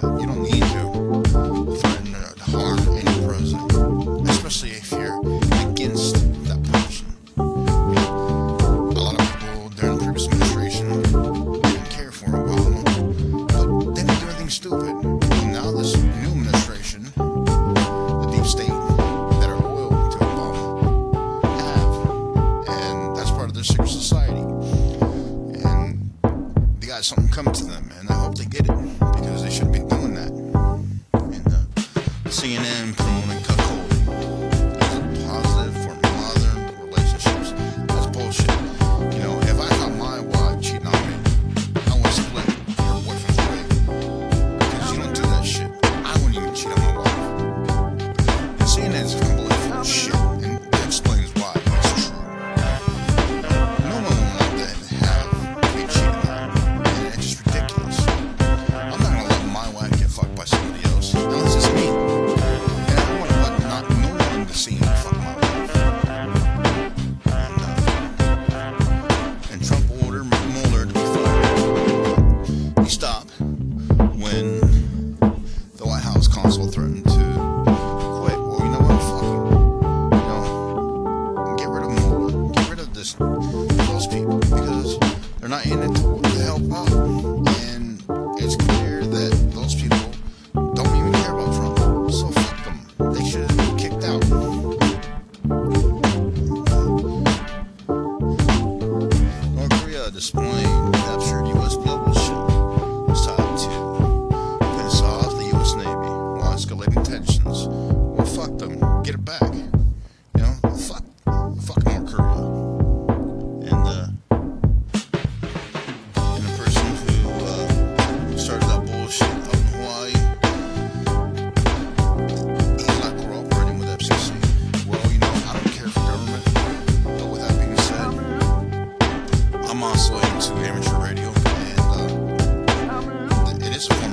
that. You don't need got something coming to them, and I hope they get it because they shouldn't be doing that. And uh, CNN just most people because they're not in it. Also into Amateur Radio, and uh, it is.